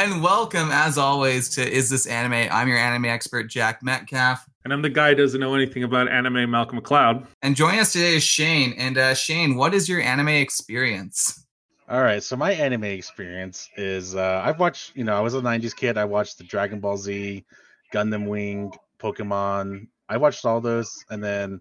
Hello and welcome, as always, to Is This Anime? I'm your anime expert, Jack Metcalf. And I'm the guy who doesn't know anything about anime, Malcolm McLeod. And joining us today is Shane. And uh, Shane, what is your anime experience? All right, so my anime experience is uh, I've watched, you know, I was a 90s kid. I watched the Dragon Ball Z, Gundam Wing, Pokemon. I watched all those. And then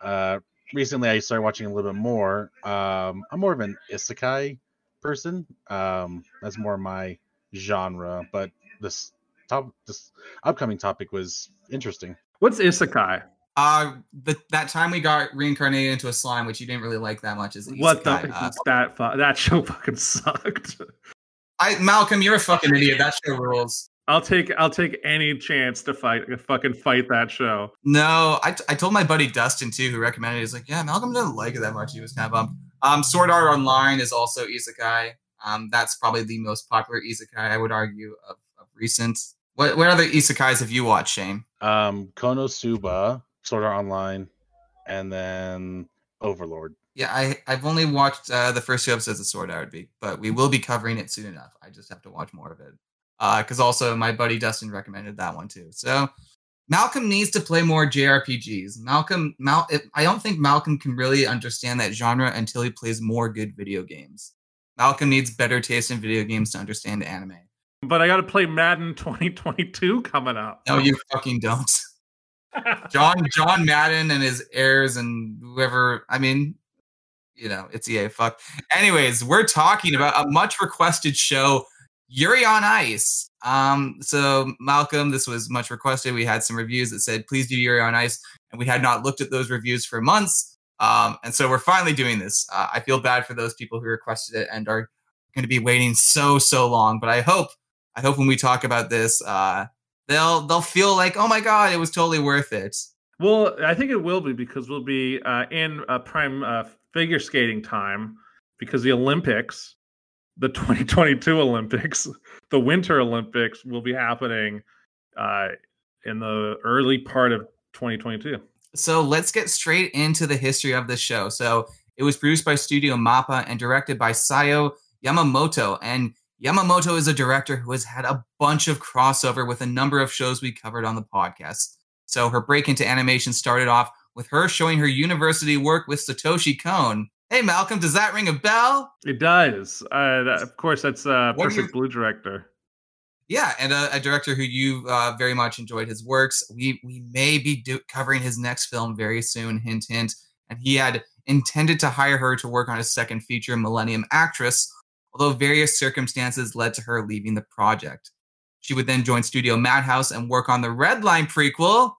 uh, recently I started watching a little bit more. Um, I'm more of an isekai person. Um, that's more my genre. But this top, this upcoming topic was interesting. What's isekai? Uh, the, that time we got reincarnated into a slime, which you didn't really like that much, is What the. Uh, that fu- that show fucking sucked. I, Malcolm, you're a fucking idiot. That show rules. I'll take I'll take any chance to fight fucking fight that show. No, I, I told my buddy Dustin too, who recommended it. He's like, yeah, Malcolm didn't like it that much. He was kind of bummed. Um, Sword Art Online is also isekai. Um, that's probably the most popular isekai, I would argue, of, of recent. What what other isekais have you watched, Shane? Um, Konosuba, Sword Art Online, and then Overlord. Yeah, I I've only watched uh, the first two episodes of Sword Art, be- but we will be covering it soon enough. I just have to watch more of it. Because also my buddy Dustin recommended that one too. So Malcolm needs to play more JRPGs. Malcolm, Mal, I don't think Malcolm can really understand that genre until he plays more good video games. Malcolm needs better taste in video games to understand anime. But I got to play Madden 2022 coming up. No, you fucking don't. John John Madden and his heirs and whoever. I mean, you know, it's EA. Fuck. Anyways, we're talking about a much requested show, Yuri on Ice. Um, so Malcolm, this was much requested. We had some reviews that said, please do Yuri on Ice, and we had not looked at those reviews for months. Um, and so we're finally doing this. Uh, I feel bad for those people who requested it and are going to be waiting so so long. But I hope, I hope when we talk about this, uh, they'll they'll feel like, oh my god, it was totally worth it. Well, I think it will be because we'll be uh, in prime uh, figure skating time because the Olympics, the 2022 Olympics, the Winter Olympics will be happening uh, in the early part of 2022. So let's get straight into the history of the show. So it was produced by Studio Mappa and directed by Sayo Yamamoto. And Yamamoto is a director who has had a bunch of crossover with a number of shows we covered on the podcast. So her break into animation started off with her showing her university work with Satoshi Kon. Hey, Malcolm, does that ring a bell? It does. Uh, that, of course, that's uh, Perfect you- Blue director. Yeah, and a, a director who you uh, very much enjoyed his works. We we may be do- covering his next film very soon. Hint, hint. And he had intended to hire her to work on his second feature, Millennium Actress, although various circumstances led to her leaving the project. She would then join Studio Madhouse and work on the Red Line prequel.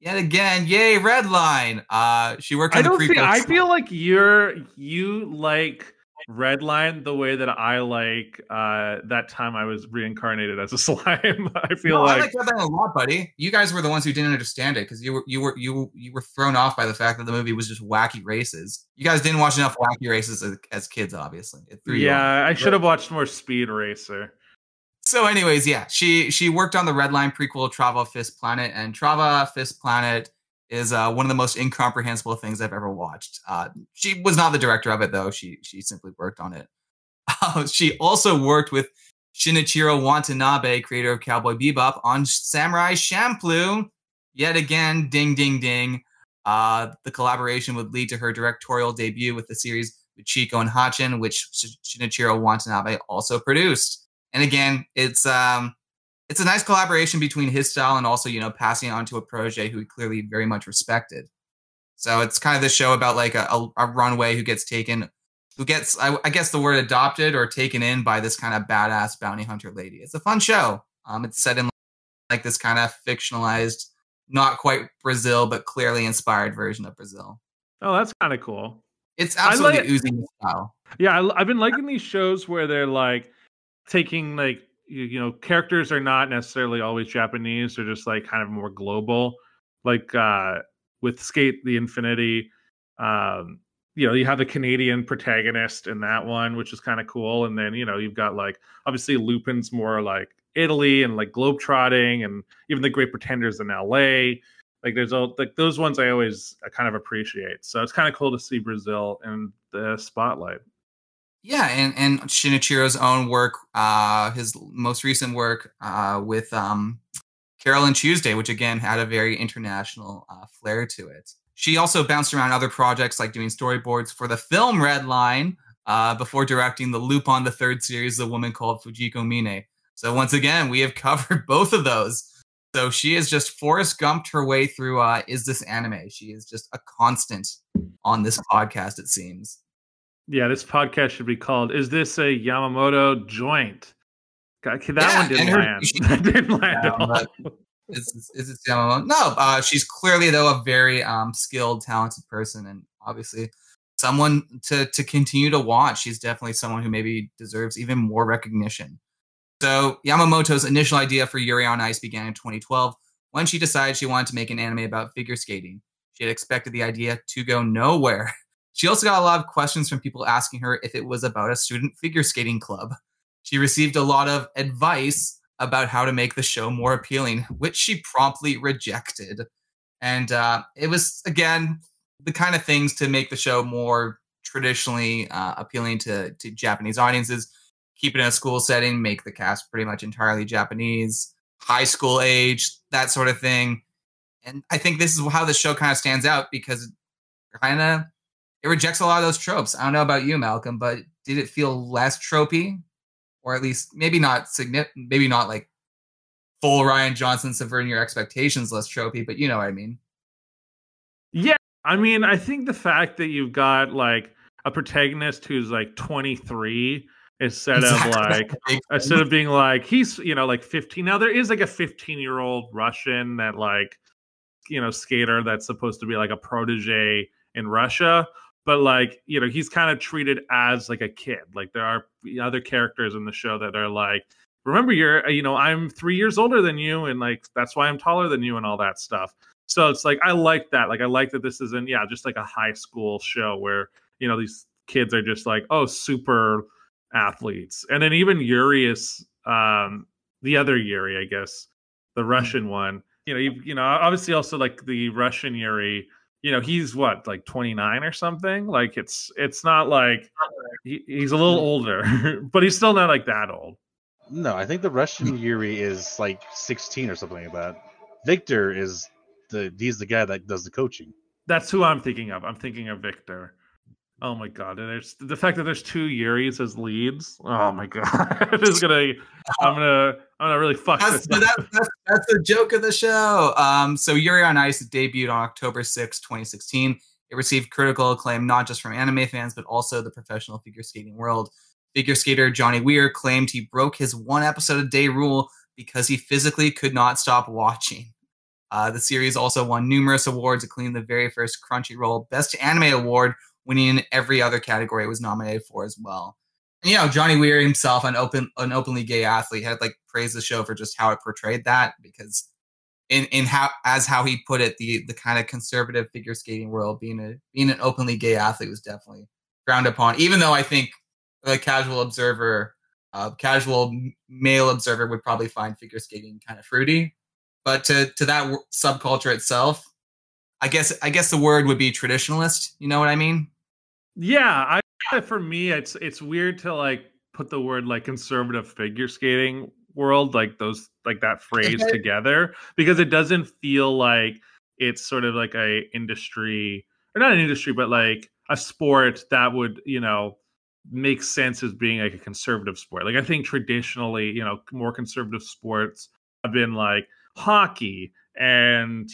Yet again, yay, Red Line! Uh, she worked on I the don't prequel. feel. I feel like you're you like Redline the way that I like uh, that time I was reincarnated as a slime. I feel No, I like like Red Line a lot, buddy. You guys were the ones who didn't understand it because you were you were you you were thrown off by the fact that the movie was just wacky races. You guys didn't watch enough wacky races as, as kids, obviously. Yeah, I should have watched more Speed Racer. So, anyways, yeah, she she worked on the Redline prequel, Trava Fist Planet, and Trava Fist Planet is uh, one of the most incomprehensible things I've ever watched. Uh, she was not the director of it, though. She she simply worked on it. Uh, she also worked with Shinichiro Watanabe, creator of Cowboy Bebop, on Samurai Champloo. Yet again, ding, ding, ding. Uh, the collaboration would lead to her directorial debut with the series Chico and Hatchin, which Shinichiro Watanabe also produced. And again, it's um, it's a nice collaboration between his style and also you know passing on to a protege who he clearly very much respected. So it's kind of this show about like a, a, a runway who gets taken, who gets I, I guess the word adopted or taken in by this kind of badass bounty hunter lady. It's a fun show. Um, it's set in like this kind of fictionalized, not quite Brazil, but clearly inspired version of Brazil. Oh, that's kind of cool. It's absolutely like- oozing style. Yeah, I, I've been liking these shows where they're like taking like you, you know characters are not necessarily always Japanese; they're just like kind of more global. Like uh with SK8 the Infinity, um, you know, you have the Canadian protagonist in that one, which is kind of cool. And then you know you've got like obviously Lupin's more like Italy and like globetrotting, and even the Great Pretenders in L.A. Like there's all like those ones I always kind of appreciate. So it's kind of cool to see Brazil in the spotlight. Yeah, and and Shinichiro's own work, uh, his most recent work uh, with um, Carole and Tuesday, which again had a very international uh, flair to it. She also bounced around other projects like doing storyboards for the film Red Line uh, before directing the Lupin the Third series, The Woman Called Fujiko Mine. So once again, we have covered both of those. So she has just Forrest Gumped her way through uh, Is This Anime? She is just a constant on this podcast, it seems. Yeah, this podcast should be called Is This a Yamamoto Joint? that Yeah, one didn't her- land. she- that didn't land at all. Is, is it Yamamoto? No, uh, she's clearly though a very um, skilled, talented person, and obviously someone to to continue to watch. She's definitely someone who maybe deserves even more recognition. So Yamamoto's initial idea for Yuri on Ice began in 2012 when she decided she wanted to make an anime about figure skating. She had expected the idea to go nowhere. She also got a lot of questions from people asking her if it was about a student figure skating club. She received a lot of advice about how to make the show more appealing, which she promptly rejected. And uh, it was, again, the kind of things to make the show more traditionally uh, appealing to, to Japanese audiences. Keep it in a school setting, make the cast pretty much entirely Japanese, high school age, that sort of thing. And I think this is how the show kind of stands out because kind of it rejects a lot of those tropes. I don't know about you, Malcolm, but did it feel less tropey, or at least maybe not significant, maybe not like full Rian Johnson subverting your expectations less tropey, but you know what I mean. Yeah, I mean, I think the fact that you've got like a protagonist who's like 23 instead Exactly. of like instead of being like he's you know like 15 now there is like a 15 year old russian that like you know skater that's supposed to be like a protege in russia but like you know he's kind of treated as like a kid like there are other characters in the show that are like remember you're you know i'm three years older than you and like that's why i'm taller than you and all that stuff. So it's like i like that like i like that this isn't yeah just like a high school show where you know these kids are just like oh super athletes. And then even yuri is um the other yuri i guess the russian one you know you, you know obviously also like the russian yuri you know he's what like 29 or something? Like it's it's not like he, he's a little mm-hmm. older but he's still not like that old. No, I think the Russian Yuri is like 16 or something like that. Victor is the he's the guy that does the coaching. that's who i'm thinking of. I'm thinking of victor. Oh my god and there's the fact that there's two yuris as leads oh my god this is gonna i'm gonna i'm gonna really fuck That's, this that, that's, that's the joke of the show. Um, so Yuri on Ice debuted on October 6, 2016. It received critical acclaim not just from anime fans, but also the professional figure skating world. Figure skater Johnny Weir claimed he broke his one episode a day rule because he physically could not stop watching. Uh, the series also won numerous awards, including the very first Crunchyroll Best Anime Award, winning in every other category it was nominated for as well. You know, Johnny Weir himself, an open, an openly gay athlete, had like praised the show for just how it portrayed that because in in how as how he put it, the the kind of conservative figure skating world, being a being an openly gay athlete was definitely frowned upon. Even though I think the casual observer, uh, casual male observer would probably find figure skating kind of fruity, but to to that w- subculture itself, I guess I guess the word would be traditionalist. You know what I mean? Yeah, I for me it's it's weird to like put the word like conservative figure skating world like those like that phrase together because it doesn't feel like it's sort of like a industry or not an industry but like a sport that would, you know, make sense as being like a conservative sport. Like I think traditionally, you know, more conservative sports have been like hockey and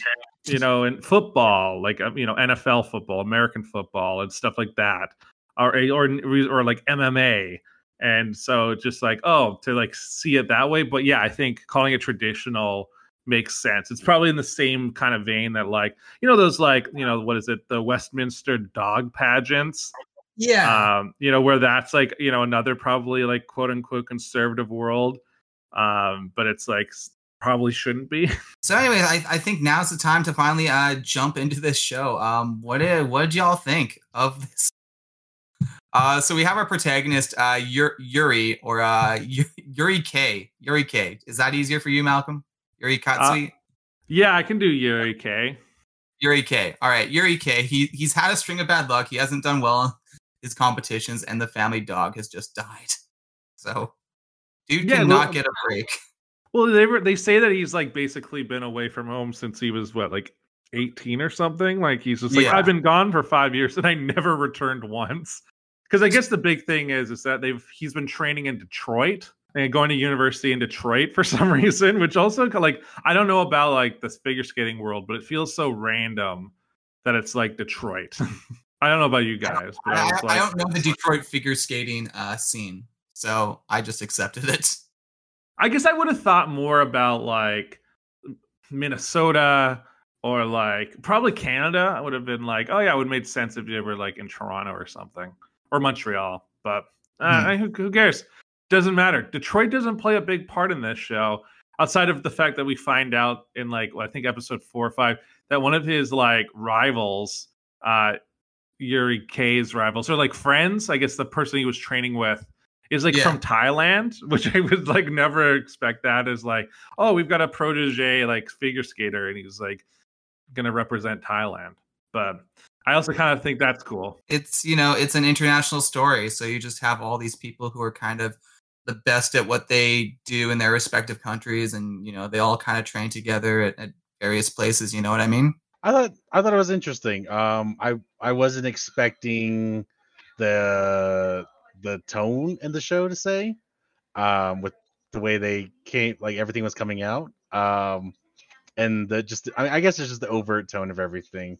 you know, and football, like um, you know, NFL football, American football, and stuff like that, or or or like MMA. And so just like oh, to like see it that way. But yeah, I think calling it traditional makes sense. It's probably in the same kind of vein that like you know those like you know what is it the Westminster dog pageants Yeah. um you know where that's like you know another probably like quote unquote conservative world um but it's like probably shouldn't be So anyway, I, I think now's the time to finally uh, jump into this show. Um, what did what did y'all think of this? Uh, so we have our protagonist, uh, Yuri or uh, Yuri K. Yuri K. Is that easier for you, Malcolm? Yuri Katsuki. yeah i can do yuri k Yuri K. All right, Yuri K. He he's had a string of bad luck. He hasn't done well his competitions, and the family dog has just died. So, dude Yeah, cannot well- get a break. Well, they were they say that he's like basically been away from home since he was what like 18 or something. Like he's just like Yeah. I've been gone for 5 years and I never returned once. Cuz I guess the big thing is is that they've he's been training in Detroit and going to university in Detroit for some reason, which also like I don't know about like this figure skating world, but it feels so random that it's like Detroit. I don't know about you guys, but I, I, was I don't know the Detroit figure skating uh, scene, so I just accepted it. I guess I would have thought more about like Minnesota or like probably Canada. I would have been like, oh yeah, it would have made sense if you were like in Toronto or something or Montreal. But uh, Hmm. who, who cares? Doesn't matter. Detroit doesn't play a big part in this show outside of the fact that we find out in like I think episode four or five that one of his like rivals, uh, Yuri K's rivals or like friends, I guess the person he was training with is like Yeah. from Thailand, which I would like never expect that is like, oh, we've got a protege like figure skater and he's like gonna represent Thailand. But I also kind of think that's cool. It's you know it's an international story, so you just have all these people who are kind of the best at what they do in their respective countries, and you know they all kind of train together at, at various places. You know what I mean? I thought I thought it was interesting. Um, I I wasn't expecting the the tone in the show to say, um, with the way they came, like everything was coming out. Um, and the just I, I guess it's just the overt tone of everything.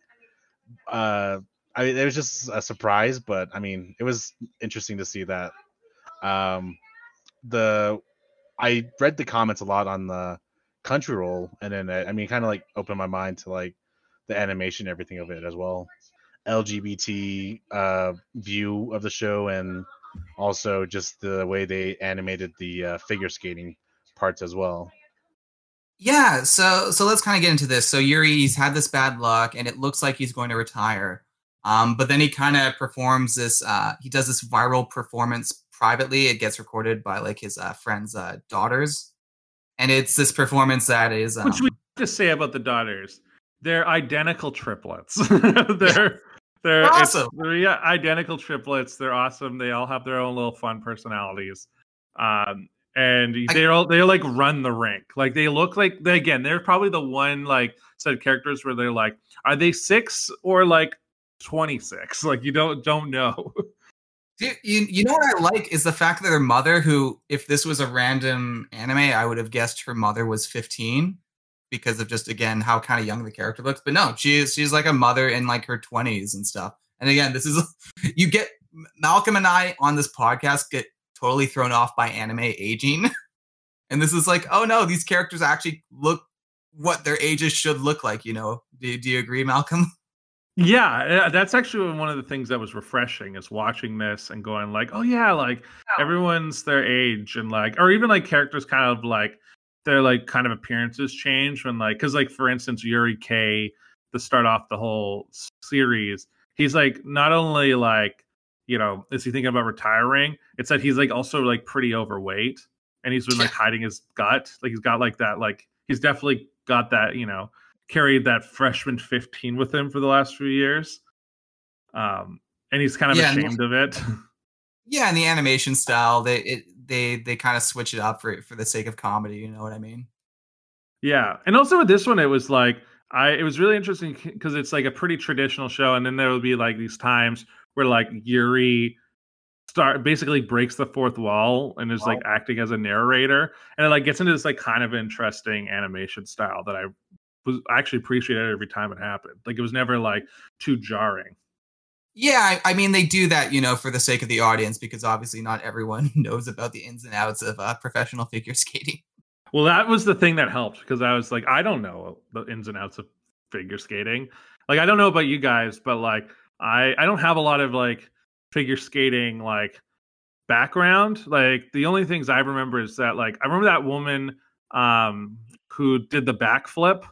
Uh, I it was just a surprise, but I mean it was interesting to see that. Um, the I read the comments a lot on the Crunchyroll, and then uh, I mean kind of like opened my mind to like the animation, everything of it as well. LGBT uh, view of the show, and also just the way they animated the uh, figure skating parts as well. Yeah, so so let's kind of get into this. So Yuri, he's had this bad luck, and it looks like he's going to retire. Um, but then he kind of performs this. Uh, he does this viral performance privately. It gets recorded by like his uh, friends' uh, daughters, and it's this performance that is. Um, Which we have to say about the daughters, they're identical triplets. they're they're Awesome. they're identical triplets. They're awesome. They all have their own little fun personalities. Um, and they're all they like run the rank. Like they look like they again, they're probably the one like set of characters where they're like, are they six or like twenty six? Like you don't don't know. Dude, you, you know what I like is the fact that their mother, who, if this was a random anime, I would have guessed her mother was 15 because of just, again, how kind of young the character looks. But no, she is, she's like a mother in like her 20s and stuff. And again, this is, you get, Malcolm and I on this podcast get totally thrown off by anime aging. And this is like, oh no, these characters actually look what their ages should look like, you know? Do, do you agree, Malcolm? Yeah, uh, that's actually one of the things that was refreshing is watching this and going like, oh yeah, like everyone's their age and like, or even like characters kind of like their like kind of appearances change when like, because like for instance, Yuri K to start off the whole series, he's like not only like you know is he thinking about retiring? It's that he's like also like pretty overweight and he's been like hiding his gut, like he's got like that like he's definitely got that you know carried that freshman 15 with him for the last few years. Um, and he's kind of Yeah, ashamed of it. Yeah, and the animation style, they it, they they kind of switch it up for for the sake of comedy. You know what I mean? yeah. And also with this one, it was like, I, it was really interesting because it's like a pretty traditional show. And then there would be like these times where like Yuri start basically breaks the fourth wall and is like acting as a narrator. And it like gets into this like kind of interesting animation style that I was I actually appreciated every time it happened. Like it was never like too jarring. Yeah, I, I mean they do that, you know, for the sake of the audience because obviously not everyone knows about the ins and outs of uh, professional figure skating. Well, that was the thing that helped because I was like, I don't know the ins and outs of figure skating. Like, I don't know about you guys, but like, I I don't have a lot of like figure skating like background. Like, the only things I remember is that like I remember that woman um who did the backflip,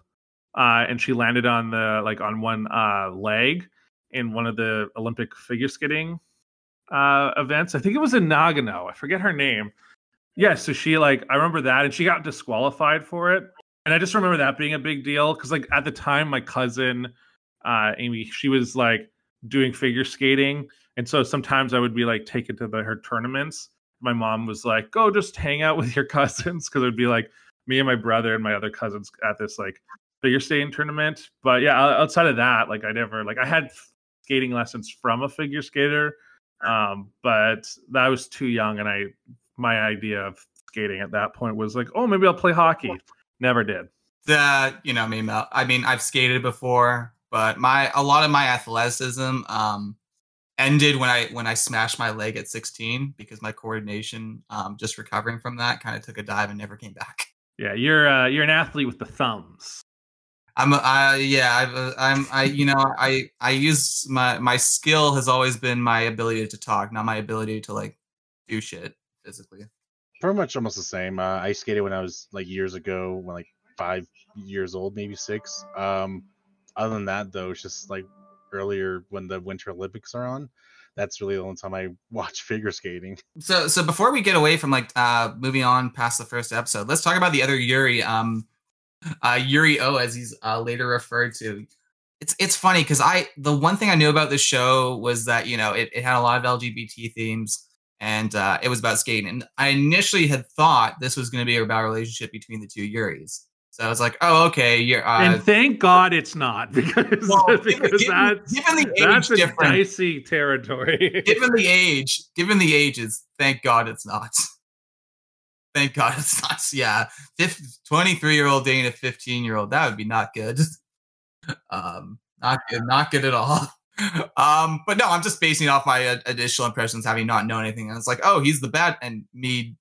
uh, and she landed on the like on one uh leg in one of the Olympic figure skating uh events. I think it was in Nagano. I forget her name. Yeah, so she like I remember that, and she got disqualified for it, and I just remember that being a big deal because like at the time my cousin, uh, Amy, she was like doing figure skating, And so sometimes I would be like taken to the, her tournaments. My mom was like, "Go, just hang out with your cousins," because it would be like me and my brother and my other cousins at this like figure skating tournament. But yeah, outside of that, like I never like I had skating lessons from a figure skater, um, but that was too young, and I my idea of skating at that point was like, oh, maybe I'll play hockey. Never did. The you know, I mean, I mean, I've skated before, but my a lot of my athleticism um, ended when I when I smashed my leg at 16 because my coordination, um, just recovering from that, kind of took a dive and never came back. Yeah, you're uh, you're an athlete with the thumbs. I'm I yeah I've, uh, I'm I you know I I use my my skill has always been my ability to talk, not my ability to like do shit physically. Pretty much almost the same. Uh, I skated when I was like years ago, when like five years old, maybe six. Um, other than that, though, it's just like earlier when the Winter Olympics are on. That's really the only time I watch figure skating. So so before we get away from like uh moving on past the first episode, let's talk about the other Yuri. Um uh, Yuri O, as he's uh, later referred to. It's it's funny because I the one thing I knew about this show was that you know it, it had a lot of LGBT themes and uh, it was about skating. And I initially had thought this was going to be about a relationship between the two Yuris. So I was like, oh, okay. You're, uh, and thank God it's not because, well, because given, that's, given the age that's a difference, dicey territory. given the age, given the ages, thank God it's not. Thank God it's not. Yeah, 23 year old dating a 15 year old. That would be not good. Um, not good. Not good at all. Um, but no, I'm just basing off my uh, additional impressions, having not known anything. And it's like, oh, he's the bad, and me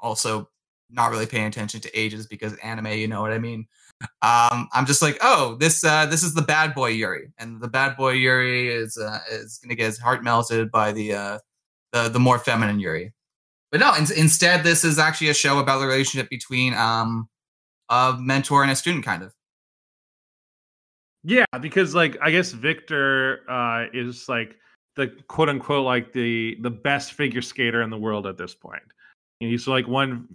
also not really paying attention to ages because anime, you know what I mean. Um, I'm just like, oh, this uh, this is the bad boy Yuri, and the bad boy Yuri is uh, is gonna get his heart melted by the uh, the the more feminine Yuri but no, in, instead, this is actually a show about the relationship between um, a mentor and a student, kind of. Yeah, because like I guess Victor uh, is like the quote unquote like the the best figure skater in the world at this point. And he's like one.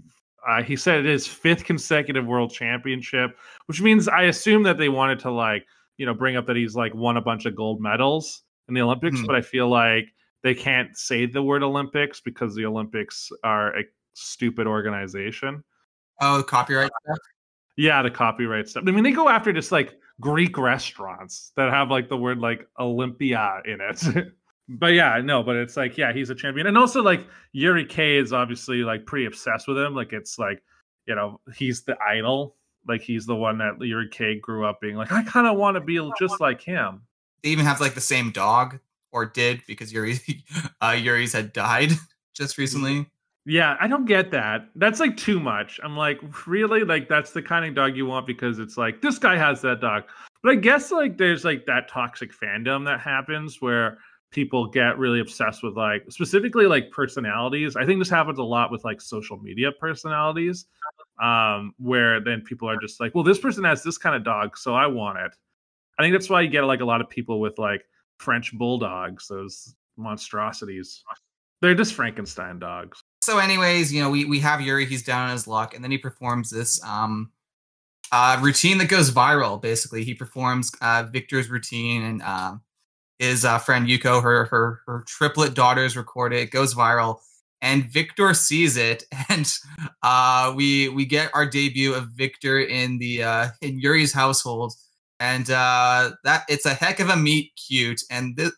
Uh, he said it is fifth consecutive world championship, which means I assume that they wanted to like you know bring up that he's like won a bunch of gold medals in the Olympics. Mm-hmm. But I feel like they can't say the word Olympics because the Olympics are a stupid organization. Oh, the copyright stuff. Yeah, the copyright stuff. I mean, they go after just like Greek restaurants that have like the word like Olympia in it. but yeah, no, but it's like, yeah, he's a champion. And also like Yuri K is obviously like pretty obsessed with him. Like it's like, you know, he's the idol. Like he's the one that Yuri K grew up being like, I kind of want to be just like him. They even have like the same dog or did because Yuri uh, Yuri's had died just recently. Yeah, I don't get that. That's like too much. I'm like, really? Like that's the kind of dog you want because it's like this guy has that dog. But I guess like there's like that toxic fandom that happens where people get really obsessed with like specifically like personalities. I think this happens a lot with like social media personalities. Um, where then people are just like, well, this person has this kind of dog, so I want it. I think that's why you get like a lot of people with like French bulldogs, those monstrosities. They're just Frankenstein dogs. So, anyways, you know, we, we have Yuri, he's down on his luck, and then he performs this um uh routine that goes viral, basically. He performs uh Victor's routine and uh, his uh, friend Yuko, her her her triplet daughters record it, it goes viral, and Victor sees it, and uh we we get our debut of Victor in the uh in Yuri's household. And uh, that it's a heck of a meet cute. And this,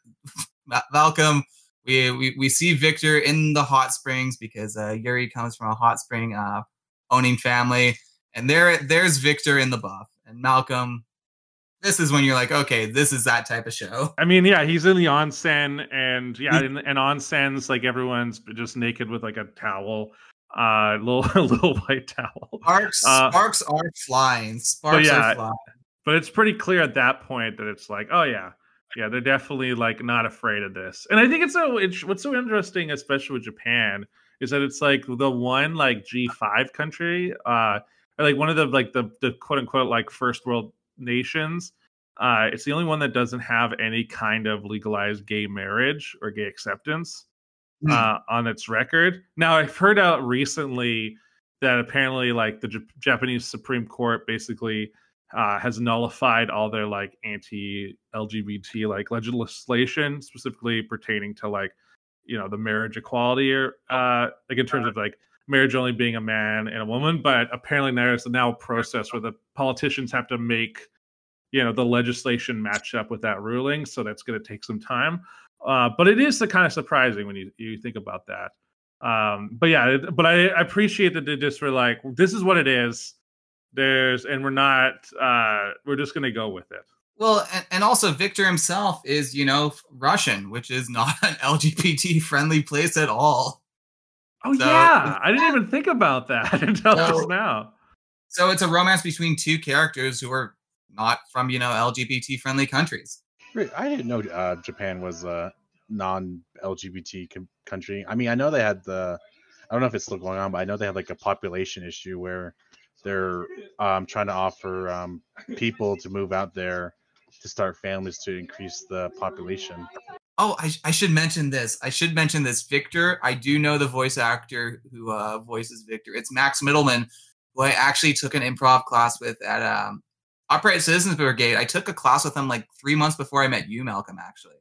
Malcolm, we, we we see Victor in the hot springs because uh, Yuri comes from a hot spring uh, owning family, and there there's Victor in the buff, and Malcolm. This is when you're like, okay, this is that type of show. I mean, yeah, he's in the onsen, and yeah, in, in onsens, like everyone's just naked with like a towel uh little little white towel sparks uh, sparks are flying sparks yeah, are flying but it's pretty clear at that point that it's like, oh yeah, yeah, they're definitely like not afraid of this. And I think it's so. It's, what's so interesting, especially with Japan, is that it's like the one like G five country, uh, or like one of the like the the quote unquote like first world nations. Uh, it's the only one that doesn't have any kind of legalized gay marriage or gay acceptance mm. uh, on its record. Now, I've heard out recently that apparently, like the J- Japanese Supreme Court basically uh, has nullified all their like anti-LGBT like legislation, specifically pertaining to like you know the marriage equality or uh, like in terms of like marriage only being a man and a woman. But apparently there's now a process where the politicians have to make you know the legislation match up with that ruling, so that's going to take some time. Uh, but it is the kind of surprising when you you think about that. Um, but yeah, but I, I appreciate that they just were like, this is what it is there's and we're not uh we're just gonna go with it well and also victor himself is you know russian which is not an lgbt friendly place at all oh so, yeah. I didn't even think about that until so, just now. so it's a romance between two characters who are not from you know lgbt friendly countries. I didn't know uh, japan was a non-lgbt com- country. I mean i know they had the i don't know if it's still going on but i know they had like a population issue where they're um, trying to offer um, people to move out there to start families to increase the population. Oh, I, I should mention this. I should mention this. Victor, I do know the voice actor who uh, voices Victor. It's Max Mittelman, who I actually took an improv class with at um, Upright Citizens Brigade. I took a class with him like three months before I met you, Malcolm, actually.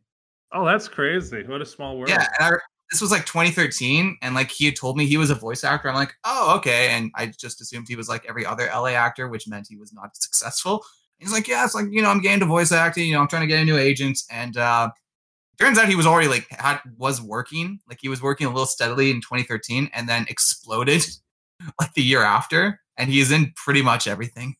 Oh, that's crazy. What a small world. Yeah. And I, this was like 2013 and like he had told me he was a voice actor i'm like oh okay and i just assumed he was like every other la actor which meant he was not successful he's like yeah it's like you know i'm getting into voice acting you know i'm trying to get a new agent and uh turns out he was already like had was working like he was working a little steadily in 2013 and then exploded like the year after and he's in pretty much everything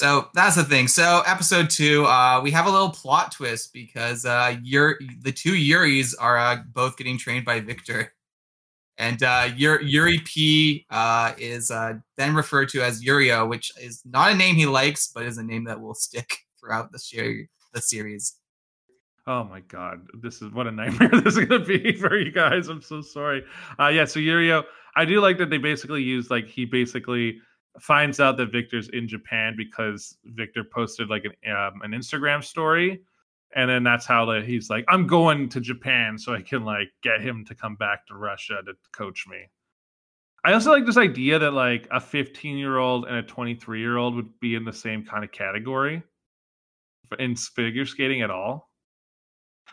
so that's the thing. So episode two, uh, we have a little plot twist because uh, Yuri, the two Yuris are uh, both getting trained by Victor, and uh, Yuri P uh, is uh, then referred to as Yurio, which is not a name he likes, but is a name that will stick throughout the, ser- the series. Oh my god, this is what a nightmare this is going to be for you guys. I'm so sorry. Uh, yeah, so Yurio, I do like that they basically use like he basically finds out that Victor's in Japan because Victor posted like an um, an Instagram story, and then that's how the, he's like, "I'm going to Japan so I can like get him to come back to Russia to coach me." I also like this idea that like a 15 year old and a 23 year old would be in the same kind of category in figure skating at all.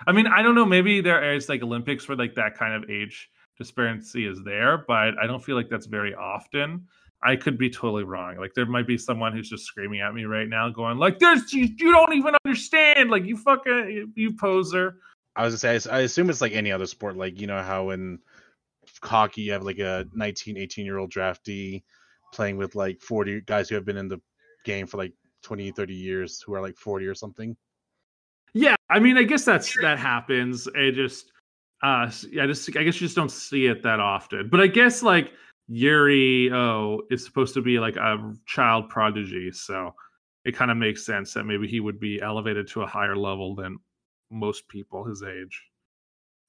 I mean, I don't know. Maybe there is like Olympics where like that kind of age disparity is there, but I don't feel like that's very often. I could be totally wrong. Like there might be someone who's just screaming at me right now, going like, "There's you, you don't even understand. Like you fucking you poser." I was gonna say, I assume it's like any other sport. Like you know how in hockey you have like a 19, 18 year old draftee playing with like 40 guys who have been in the game for like 20, 30 years who are like 40 or something. Yeah, I mean, I guess that's that happens. I just, uh, I just, I guess you just don't see it that often. But I guess like Yuri oh is supposed to be like a child prodigy, so it kind of makes sense that maybe he would be elevated to a higher level than most people his age.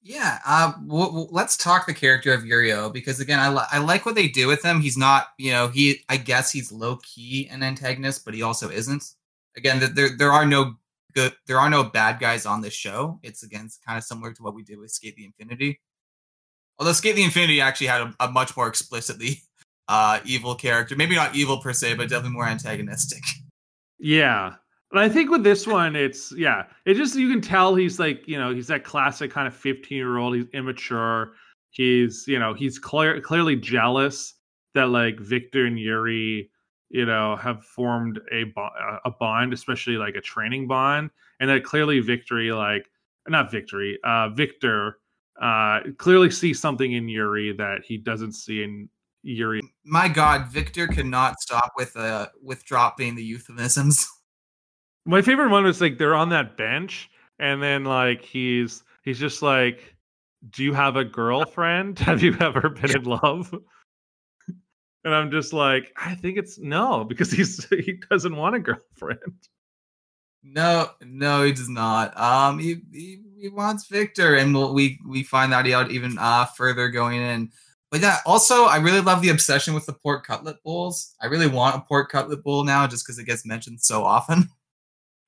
Yeah, uh, let's talk the character of Yurio because again, I, li- I like what they do with him. He's not, you know, he I guess he's low key an antagonist, but he also isn't. Again, there there are no good, there are no bad guys on this show. It's again kind of similar to what we did with SK8 the Infinity. Although SK8 the Infinity actually had a, a much more explicitly uh, evil character. Maybe not evil per se, but definitely more antagonistic. Yeah. But I think with this one, it's yeah, it just you can tell he's like you know he's that classic kind of fifteen year old. He's immature. He's you know he's clear, clearly jealous that like Victor and Yuri you know have formed a a bond, especially like a training bond, and that clearly Victory like not Victory, uh, Victor uh, clearly sees something in Yuri that he doesn't see in Yuri. My God, Victor cannot stop with uh with dropping the euphemisms. My favorite one was like they're on that bench, and then like he's he's just like, "Do you have a girlfriend? Have you ever been in love?" And I'm just like, I think it's no because he's he doesn't want a girlfriend. No, no, he does not. Um, he he, he wants Victor, and we'll, we we find that out even uh further going in. But yeah, also I really love the obsession with the pork cutlet bowls. I really want a pork cutlet bowl now, just because it gets mentioned so often.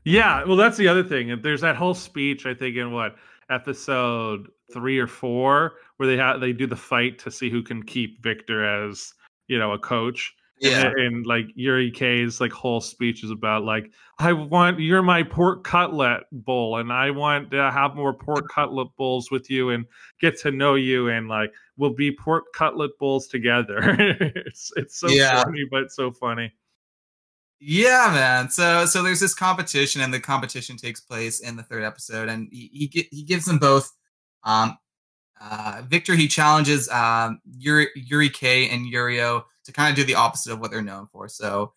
Yeah, well, that's the other thing. There's that whole speech I think in what episode three or four where they have they do the fight to see who can keep Victor as you know a coach, Yeah. And, and like Yuri K's like whole speech is about like I want you're my pork cutlet bowl and I want to have more pork cutlet bowls with you and get to know you and like we'll be pork cutlet bowls together. it's it's so Yeah. funny but so funny. Yeah, man. So so there's this competition, and the competition takes place in the third episode, and he he, he gives them both. Um, uh, Victor he challenges um Yuri, Yuri K and Yurio to kind of do the opposite of what they're known for. So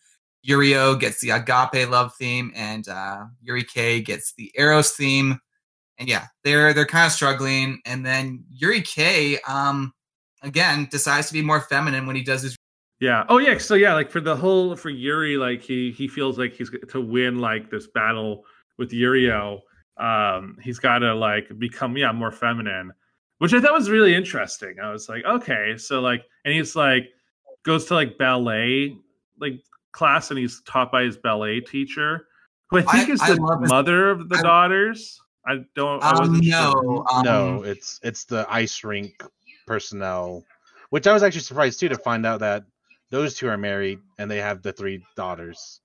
Yurio gets the agape love theme, and uh, Yuri K gets the Eros theme. And yeah, they're they're kind of struggling, and then Yuri K um again decides to be more feminine when he does his Yeah. Oh yeah. So yeah, like for the whole for Yuri, like he he feels like he's to win like this battle with Yurio. Um, he's got to like become yeah more feminine, which I thought was really interesting. I was like, okay, so like, and he's like goes to like ballet like class, and he's taught by his ballet teacher, who I think I- is I the love his- mother of the I- daughters. I don't. I um, wasn't sure. no um, no, it's it's the ice rink personnel, which I was actually surprised too to find out that those two are married and they have the three daughters.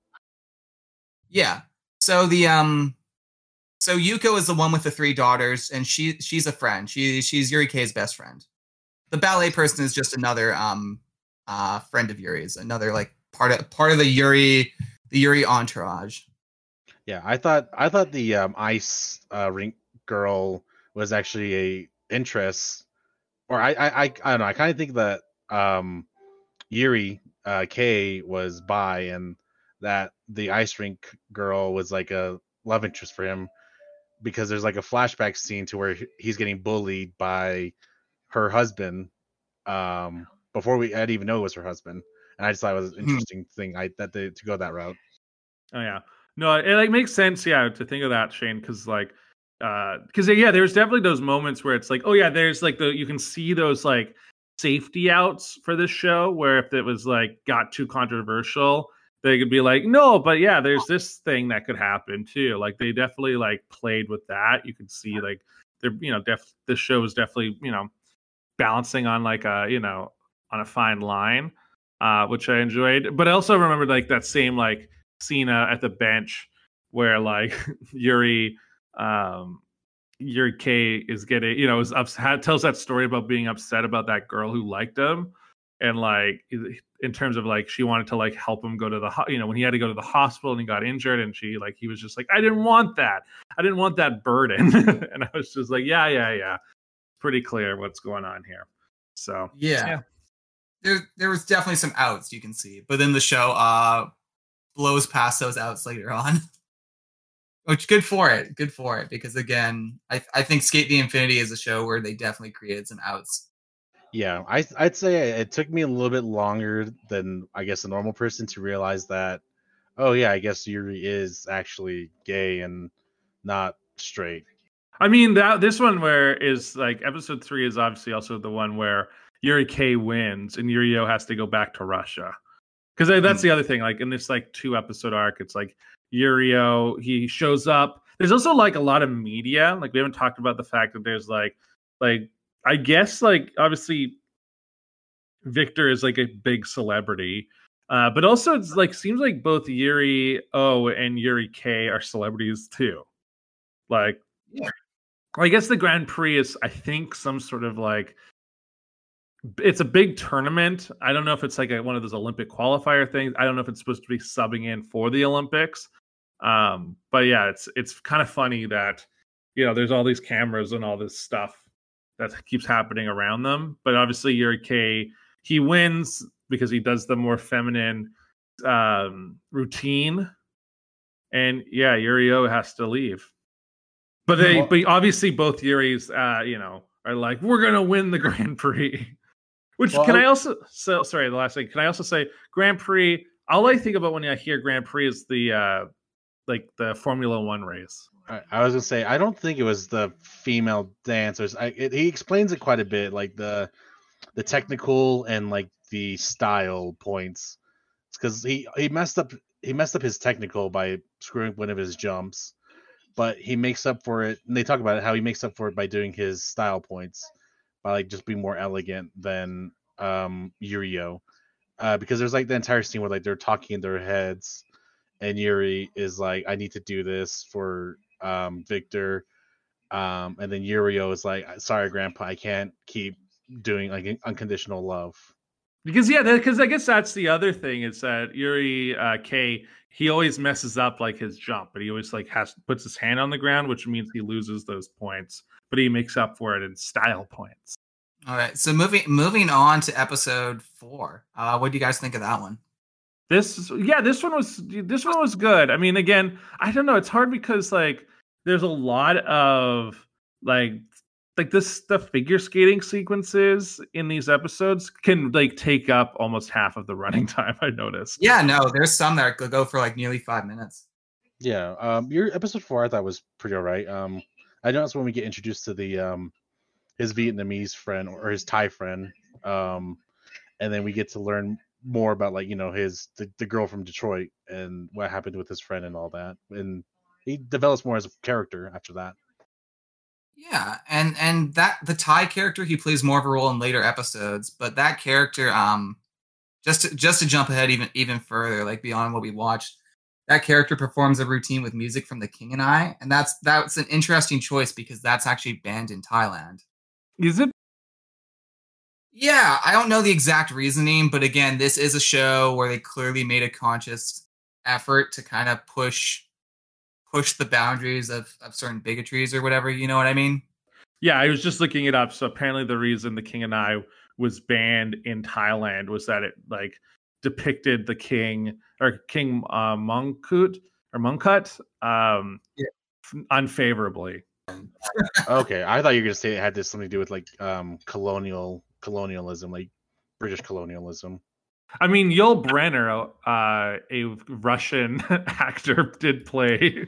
Yeah. So the um so Yuko is the one with the three daughters and she she's a friend. She she's Yuri K's best friend. The ballet person is just another um uh friend of Yuri's, another like part of part of the Yuri the Yuri entourage. Yeah, I thought I thought the um, ice uh, rink girl was actually a interest, or I I I, I don't know. I kind of think that um, Yuri uh, K was by and that the ice rink girl was like a love interest for him because there's like a flashback scene to where he's getting bullied by her husband um, before we I didn't even know it was her husband, and I just thought it was an Hmm. interesting thing I that they, to go that route. Oh yeah. No, it like makes sense, yeah, to think of that, Shane, because like uh because yeah, there's definitely those moments where it's like, oh yeah, there's like the you can see those like safety outs for this show where if it was like got too controversial, they could be like, no, but yeah, there's this thing that could happen too. Like they definitely like played with that. You could see like they're you know, def this show is definitely, you know, balancing on like a, you know, on a fine line. Uh, which I enjoyed. But I also remember like that same like Cena at the bench where like Yuri um Yuri K is getting you know is upset tells that story about being upset about that girl who liked him and like in terms of like she wanted to like help him go to the ho- you know when he had to go to the hospital and he got injured and she like he was just like I didn't want that I didn't want that burden and I was just like yeah yeah yeah pretty clear what's going on here so Yeah. Yeah. There there was definitely some outs you can see, but then the show uh blows past those outs later on. Which good for it. Good for it. Because again, I I think SK8 the Infinity is a show where they definitely created some outs. Yeah, I I'd say it took me a little bit longer than I guess a normal person to realize that. Oh yeah, I guess Yuri is actually gay and not straight. I mean that this one where is like episode three is obviously also the one where Yuri K wins and Yurio has to go back to Russia. Because that's hmm. the other thing. Like in this like two episode arc, it's like Yurio he shows up. There's also like a lot of media. Like we haven't talked about the fact that there's like like I guess like obviously Victor is like a big celebrity. Uh, but also it's like seems like both Yuri O and Yuri K are celebrities too. Like Yeah. I guess the Grand Prix is, I think, some sort of like it's a big tournament. I don't know if it's like a, one of those Olympic qualifier things. I don't know if it's supposed to be subbing in for the Olympics. Um, but yeah, it's it's kind of funny that you know there's all these cameras and all this stuff that keeps happening around them. But obviously, Yuri K he wins because he does the more feminine um, routine, and yeah, Yurio has to leave. But they, Well- but obviously, both Yuris, uh, you know, are like, we're gonna win the Grand Prix. Which Well, can I- I also? So sorry, the last thing. Can I also say Grand Prix? All I think about when I hear Grand Prix is the uh, like the Formula One race. I, was gonna say I don't think it was the female dancers. I it, he explains it quite a bit, like the the technical and like the style points. because he he messed up he messed up his technical by screwing one of his jumps, but he makes up for it. And they talk about it how he makes up for it by doing his style points by like just being more elegant than um Yurio. uh, because there's like the entire scene where like they're talking in their heads, and Yuri is like, "I need to do this for um, Victor," um, and then Yurio is like, "Sorry, Grandpa, I can't keep doing like unconditional love." Because yeah, because I guess that's the other thing is that Yuri uh, K he always messes up like his jump, but he always like has puts his hand on the ground, which means he loses those points, but he makes up for it in style points. All right, so moving moving on to episode four. Uh, what do you guys think of that one? This yeah, this one was this one was good. I mean, again, I don't know. It's hard because like there's a lot of like like this the figure skating sequences in these episodes can like take up almost half of the running time i noticed yeah no there's some that go for like nearly five minutes yeah um your episode four i thought was pretty all right um i noticed when we get introduced to the um his vietnamese friend or his thai friend um and then we get to learn more about like you know his the, the girl from detroit and what happened with his friend and all that and he develops more as a character after that yeah, and and that the Thai character he plays more of a role in later episodes, but that character, um, just to, just to jump ahead even even further, like beyond what we watched, that character performs a routine with music from The King and I, and that's that's an interesting choice because that's actually banned in Thailand. Is it? Yeah, I don't know the exact reasoning, but again, this is a show where they clearly made a conscious effort to kind of push push the boundaries of, of certain bigotries or whatever. You know what I mean? Yeah, I was just looking it up. So apparently, the reason the King and I was banned in Thailand was that it like depicted the king or King uh, Mongkut or Mongkut um, yeah. unfavorably. okay, I thought you were gonna say it had this something to do with like um, colonial colonialism, like British colonialism. I mean, Yul Brynner, uh, a Russian actor, did play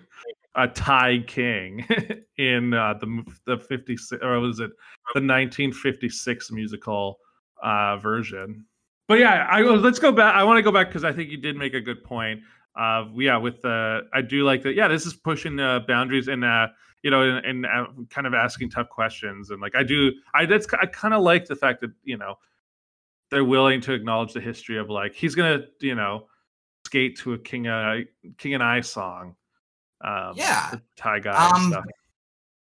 a Thai king in uh, the the fifty six or was it the nineteen fifty six musical uh, version? But yeah, I let's go back. I want to go back because I think you did make a good point. Uh, yeah, with the I do like that. Yeah, this is pushing the boundaries and uh, you know, and, and uh, kind of asking tough questions. And like I do, I that's I kind of like the fact that you know they're willing to acknowledge the history of like he's gonna you know skate to a King uh, King and I song. Um, yeah, Thai guy um,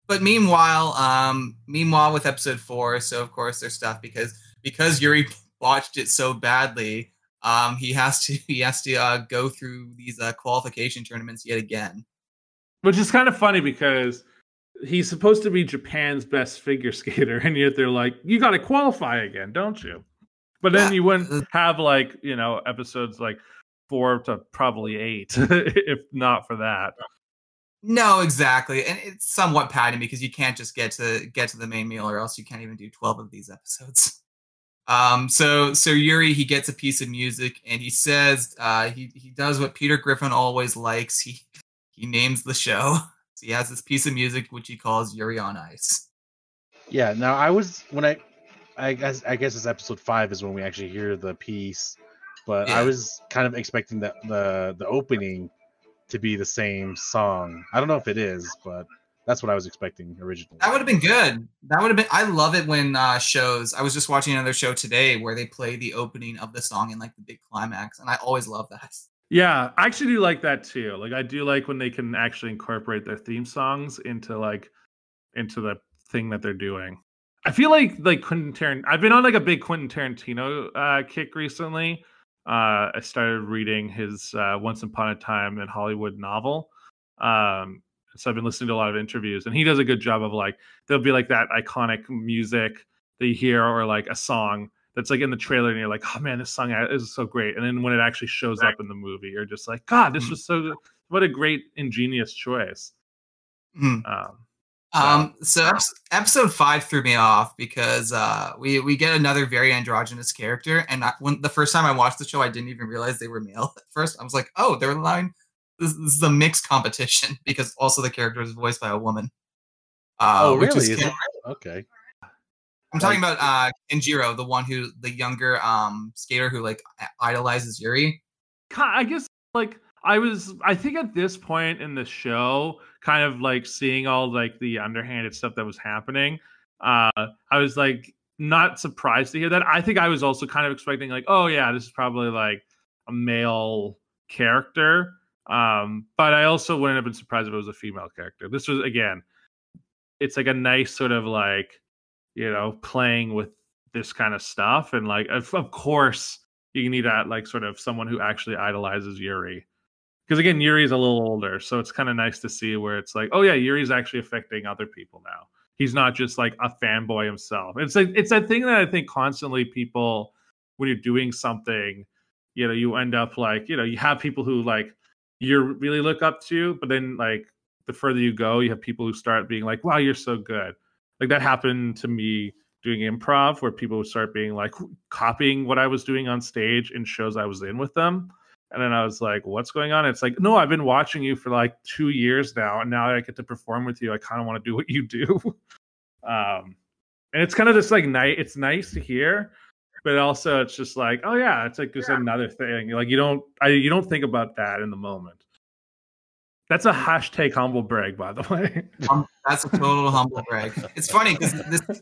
But meanwhile, um, meanwhile with episode four, so of course there's stuff because because Yuri watched it so badly, um, he has to he has to uh, go through these uh, qualification tournaments yet again. Which is kind of funny because he's supposed to be Japan's best figure skater, and yet they're like, "You got to qualify again, don't you?" But then you wouldn't have like you know episodes like four to probably eight if not for that. No, exactly, and it's somewhat padding because you can't just get to get to the main meal, or else you can't even do twelve of these episodes. Um, so so Yuri he gets a piece of music and he says uh, he he does what Peter Griffin always likes. He he names the show. So he has this piece of music which he calls Yuri on Ice. Yeah. Now I was when I I guess I guess it's episode five is when we actually hear the piece, but yeah. I was kind of expecting that the the opening to be the same song. I don't know if it is, but that's what I was expecting originally. That would have been good. That would have been. I love it when uh, shows. I was just watching another show today where they play the opening of the song in like the big climax, and I always love that. Yeah, I actually do like that too. Like I do like when they can actually incorporate their theme songs into like into the thing that they're doing. I feel like like Quentin Tarantino. I've been on like a big Quentin Tarantino uh, kick recently. Uh, I started reading his uh, Once Upon a Time in Hollywood novel. Um, so I've been listening to a lot of interviews, and he does a good job of like there'll be like that iconic music that you hear, or like a song that's like in the trailer, and you're like, oh man, this song is so great. And then when it actually shows right. up in the movie, you're just like, God, this mm was so what a great ingenious choice. Mm. Um, um, so episode five threw me off because uh, we we get another very androgynous character, and I, when the first time I watched the show, I didn't even realize they were male at first. I was like, oh, they're allowing this, this is a mixed competition because also the character is voiced by a woman. Uh, oh, really? Is Ken- okay. I'm talking about uh, Kenjiro, the one who the younger um skater who like idolizes Yuri. I guess like I was I think at this point in the show, kind of like seeing all like the underhanded stuff that was happening, uh I was like not surprised to hear that. I think I was also kind of expecting like, oh yeah, this is probably like a male character. Um, but I also wouldn't have been surprised if it was a female character. This was again, it's like a nice sort of like, you know, playing with this kind of stuff, and like of, of course you need that like sort of someone who actually idolizes Yuri. Because again, Yuri's a little older, so it's kind of nice to see where it's like, oh yeah, Yuri's actually affecting other people now. He's not just like a fanboy himself. It's like it's a thing that I think constantly people, when you're doing something, you know, you end up like, you know, you have people who like you're really look up to, but then like the further you go, you have people who start being like, wow, you're so good. Like that happened to me doing improv where people would start being like copying what I was doing on stage in shows I was in with them. And then I was like, what's going on? It's like, no, I've been watching you for like two years now. And now I get to perform with you. I kind of want to do what you do. um, and it's kind of just like night. It's nice to hear, but also it's just like, oh yeah, it's like just yeah. another thing. Like you don't, I, you don't think about that in the moment. That's a hashtag humble brag, by the way. Um, that's a total humble brag. It's funny because this, this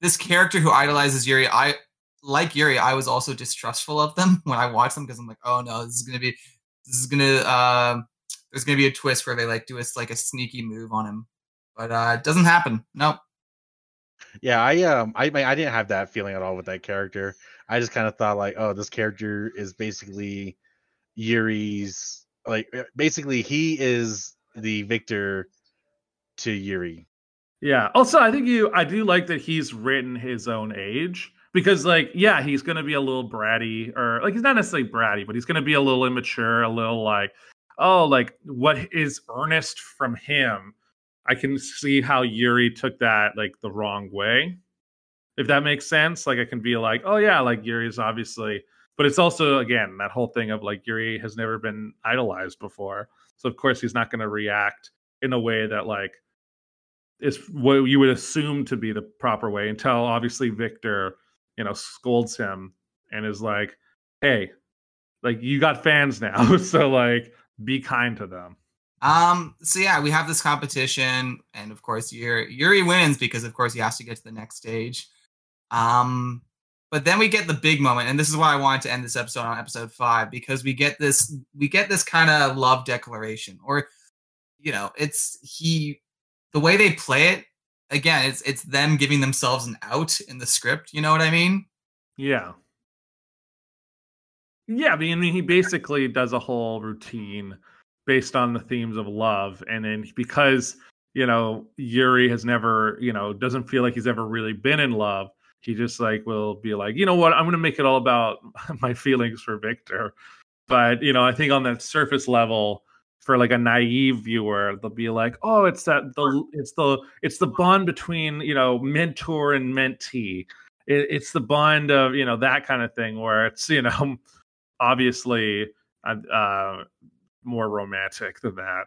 this character who idolizes Yuri, I like Yuri, I was also distrustful of them when I watched them because I'm like, oh no, this is gonna be, this is gonna, uh, there's gonna be a twist where they like do a like a sneaky move on him, but uh, it doesn't happen. Nope. Yeah, I um, I I didn't have that feeling at all with that character. I just kind of thought like, oh, this character is basically Yuri's, like, uh, basically he is the victor to Yuri. Yeah. Also, I think you I do like that he's written his own age because like yeah, he's going to be a little bratty or like he's not necessarily bratty, but he's going to be a little immature, a little like oh, like what is earnest from him? I can see how Yuri took that like the wrong way. If that makes sense, like I can be like, oh yeah, like Yuri's obviously, but it's also again that whole thing of like Yuri has never been idolized before, so of course he's not going to react in a way that like is what you would assume to be the proper way until obviously Victor, you know, scolds him and is like, "Hey, like you got fans now, so like be kind to them." Um. So yeah, we have this competition, and of course, Yuri Yuri wins because of course he has to get to the next stage. Um. But then we get the big moment, and this is why I wanted to end this episode on episode five because we get this we get this kind of love declaration, or you know, it's he the way they play it, again, it's it's them giving themselves an out in the script. You know what I mean? Yeah. Yeah, I mean, he basically does a whole routine based on the themes of love, and then because you know Yuri has never, you know, doesn't feel like he's ever really been in love. He just like will be like, you know what, I'm going to make it all about my feelings for Victor. But you know, I think on that surface level, for like a naive viewer they'll be like oh it's that the it's the it's the bond between you know mentor and mentee. It, it's the bond of you know that kind of thing where it's you know obviously uh, uh more romantic than that.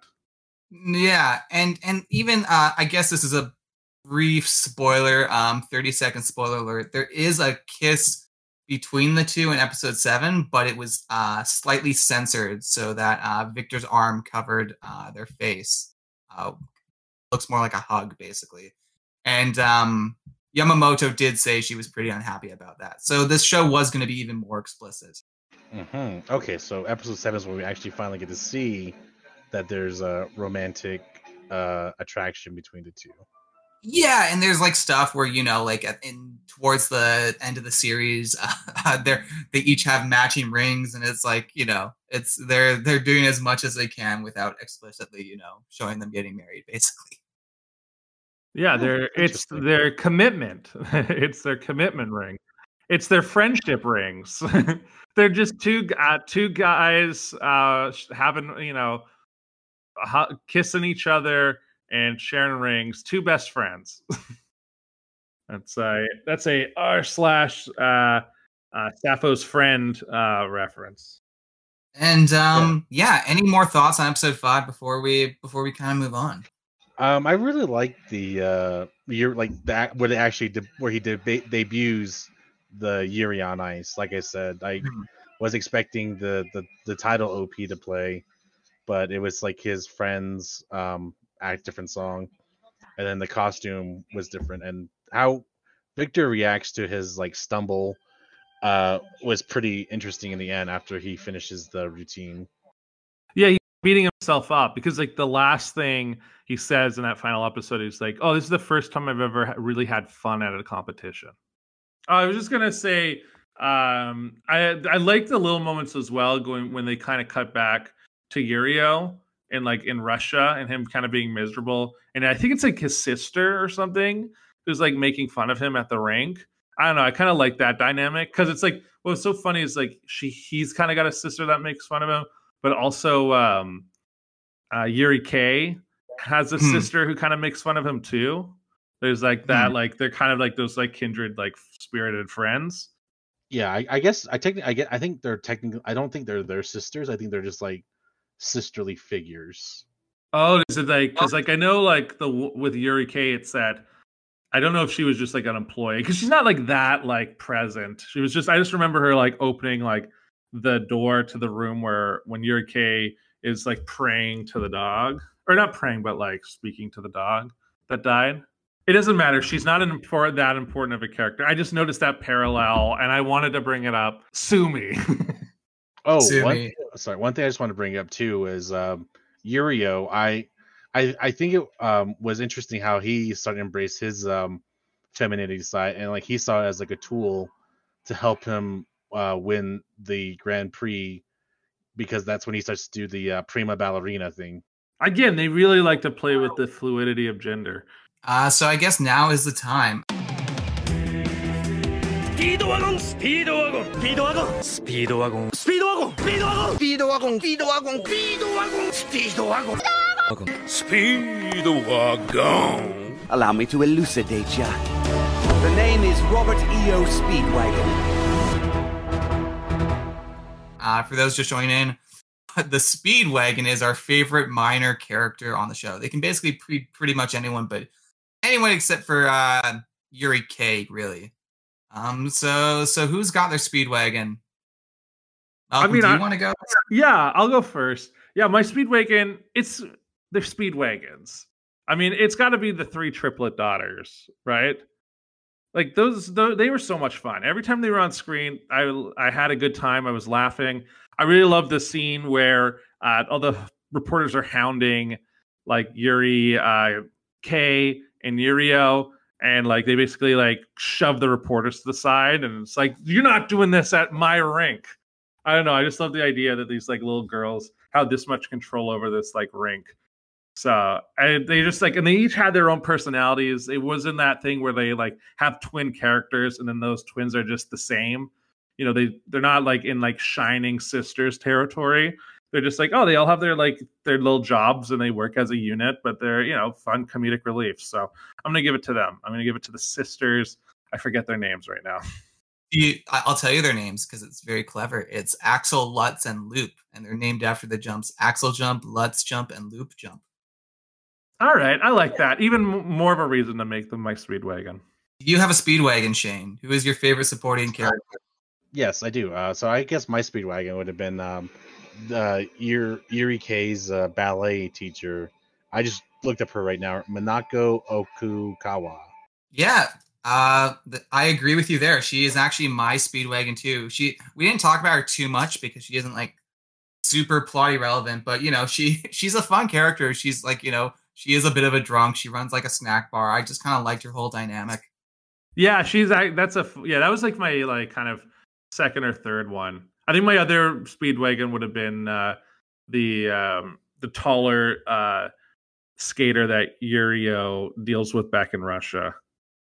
Yeah and and even uh i guess this is a brief spoiler um 30 second spoiler alert there is a kiss between the two in episode seven, but it was uh, slightly censored so that uh, Victor's arm covered uh, their face. Uh, looks more like a hug, basically. And um, Yamamoto did say she was pretty unhappy about that. So this show was going to be even more explicit. Mm-hmm. Okay, so episode seven is where we actually finally get to see that there's a romantic uh, attraction between the two yeah and there's like stuff where you know like in towards the end of the series uh, they're they each have matching rings and it's like you know it's they're they're doing as much as they can without explicitly you know showing them getting married basically. Yeah they're it's their commitment. It's their commitment ring. It's their friendship rings. They're just two uh, two guys uh having you know kissing each other and Sharon Rings, two best friends. that's a that's a r slash uh, uh, Sappho's friend uh, reference. And um, yeah. yeah. any more thoughts on episode five before we before we kind of move on? Um, I really like the uh, you're like that where they actually de- where he deb- debuts the Yuri on Ice. Like I said, I mm-hmm. was expecting the, the the title OP to play, but it was like his friends um act different song, and then the costume was different, and how Victor reacts to his like stumble uh was pretty interesting in the end after he finishes the routine. Yeah, he's beating himself up because like the last thing he says in that final episode is like, "Oh, this is the first time I've ever really had fun at a competition." I was just gonna say, um, I I like the little moments as well, going when they kind of cut back to Yurio and like in Russia and him kind of being miserable, and I think it's like his sister or something who's like making fun of him at the rink. I don't know. I kind of like that dynamic because it's like what's so funny is like she he's kind of got a sister that makes fun of him, but also um, uh, Yuri K has a Hmm. sister who kind of makes fun of him too. There's like that, Hmm. like they're kind of like those like kindred, like spirited friends. Yeah, I, I guess I technically I get I think they're technically I don't think they're their sisters. I think they're just like sisterly figures. Oh, is it like because like I know like the with Yuri K, it's that I don't know if she was just like an employee because she's not like that like present. She was just I just remember her like opening like the door to the room where when Yuri K is like praying to the dog or not praying but like speaking to the dog that died. It doesn't matter. She's not an important that important of a character. I just noticed that parallel and I wanted to bring it up. Sue me. Oh, Sue one, me. sorry. One thing I just want to bring up too is um, Yurio. I, I, I think it um, was interesting how he started to embrace his um, femininity side, and like he saw it as like a tool to help him uh, win the Grand Prix because that's when he starts to do the uh, prima ballerina thing. Again, they really like to play with the fluidity of gender. Uh, so I guess now is the time. スピードワゴンスピードワゴンスピードワゴンスピードワゴンスピードワゴンスピードワゴンスピードワゴンスピードワゴンスピードワゴンスピードワゴンスピードワゴン Allow me to elucidate ya. The name is Robert E.O. Speedwagon. Uh, for those just joining in, the Speedwagon is our favorite minor character on the show. They can basically be pretty much anyone, but anyone except for uh, Yuri K, really. Um, so so who's got their Speedwagon? Malcolm, mean, do you I- want to go? Yeah, I'll go first. Yeah, my Speedwagon, it's they're Speedwagons. I mean, it's got to be the three triplet daughters, right? Like those, tho- they were so much fun. Every time they were on screen, I I had a good time. I was laughing. I really love the scene where uh, all the reporters are hounding like Yuri uh, K and Yurio, and like they basically like shove the reporters to the side, and it's like you're not doing this at my rink. I don't know. I just love the idea that these like little girls have this much control over this like rink. So and they just like, and they each had their own personalities. It wasn't that thing where they like have twin characters and then those twins are just the same. You know, they they're not like in like shining sisters territory. They're just like, oh, they all have their like their little jobs and they work as a unit, but they're you know fun comedic relief. So I'm gonna give it to them. I'm gonna give it to the sisters. I forget their names right now. You, I- I'll tell you their names because it's very clever. It's Axel, Lutz, and Loop, and they're named after the jumps: Axel jump, Lutz jump, and Loop jump. All right, I like that. Even more of a reason to make them my Speedwagon. You have a Speedwagon, Shane. Who is your favorite supporting character? Yes, I do. Uh, so I guess my Speedwagon would have been um, the Yuri, Yuri K's uh, ballet teacher. I just looked up her right now, Minako Okukawa. Yeah, uh, th- I agree with you there. She is actually my Speedwagon too. She we didn't talk about her too much because she isn't like super plotty relevant, but you know she she's a fun character. She's like you know she is a bit of a drunk. She runs like a snack bar. I just kind of liked her whole dynamic. Yeah, she's I, that's a yeah. That was like my like kind of second or third one. I think my other Speedwagon would have been uh, the um, the taller uh, skater that Yurio deals with back in Russia,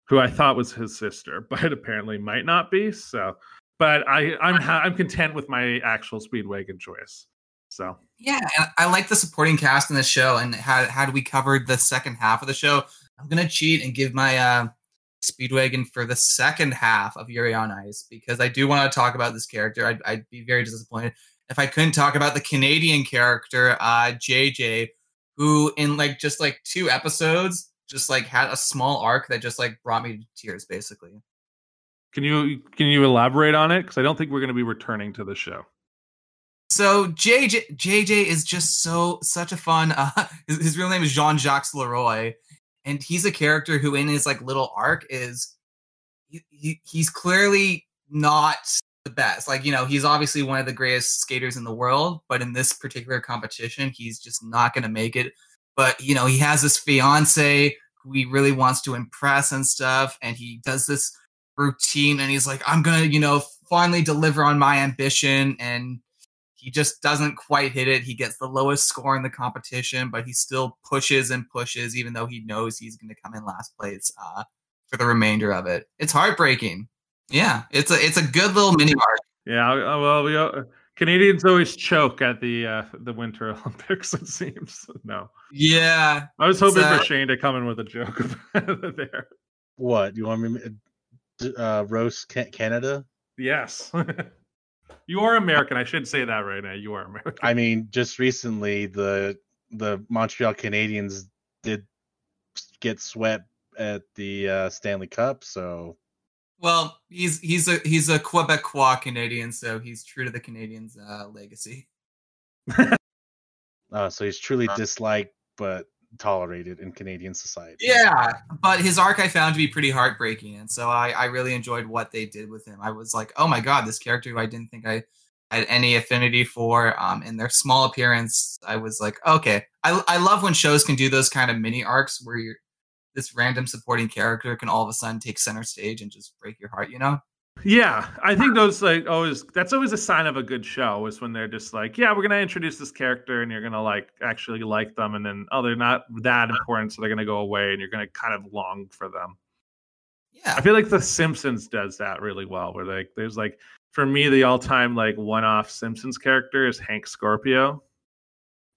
who I thought was his sister, but apparently might not be. So, but I I'm ha- I'm content with my actual Speedwagon choice. So Yeah, I like the supporting cast in the show. And had had we covered the second half of the show, I'm gonna cheat and give my uh, Speedwagon for the second half of Yuri on Ice because I do want to talk about this character. I'd, I'd be very disappointed if I couldn't talk about the Canadian character uh, JJ, who in like just like two episodes just like had a small arc that just like brought me to tears, basically. can you can you elaborate on it? Because I don't think we're going to be returning to the show. So JJ JJ is just so such a fun. Uh, his, his real name is Jean Jacques Leroy, and he's a character who, in his like little arc, is he, he, he's clearly not the best. Like, you know, he's obviously one of the greatest skaters in the world, but in this particular competition, he's just not going to make it. But, you know, he has this fiance who he really wants to impress and stuff. And he does this routine and he's like, I'm going to, you know, finally deliver on my ambition. And he just doesn't quite hit it. He gets the lowest score in the competition, but he still pushes and pushes, even though he knows he's going to come in last place uh, for the remainder of it. It's heartbreaking. Yeah, it's a it's a good little mini arc. Yeah, uh, well, we uh, Canadians always choke at the uh, the Winter Olympics. It seems no. Yeah, I was hoping uh, for Shane to come in with a joke there. What you want me to uh, roast Canada? Yes, you are American. I should say that right now. You are American. I mean, just recently the the Montreal Canadiens did get swept at the uh, Stanley Cup, so Well, he's he's a he's a Quebecois Canadian, so he's true to the Canadians' uh, legacy. uh, so he's truly disliked but tolerated in Canadian society. Yeah, but his arc I found to be pretty heartbreaking, and so I I really enjoyed what they did with him. I was like, oh my god, this character who I didn't think I had any affinity for. Um, in their small appearance, I was like, okay, I I love when shows can do those kind of mini arcs where you're this random supporting character can all of a sudden take center stage and just break your heart, you know? Yeah, I think those like always that's always a sign of a good show is when they're just like, yeah, we're gonna introduce this character and you're gonna like actually like them, and then oh, they're not that important, so they're gonna go away, and you're gonna kind of long for them. Yeah. I feel like The Simpsons does that really well, where like there's like for me the all-time like one-off Simpsons character is Hank Scorpio,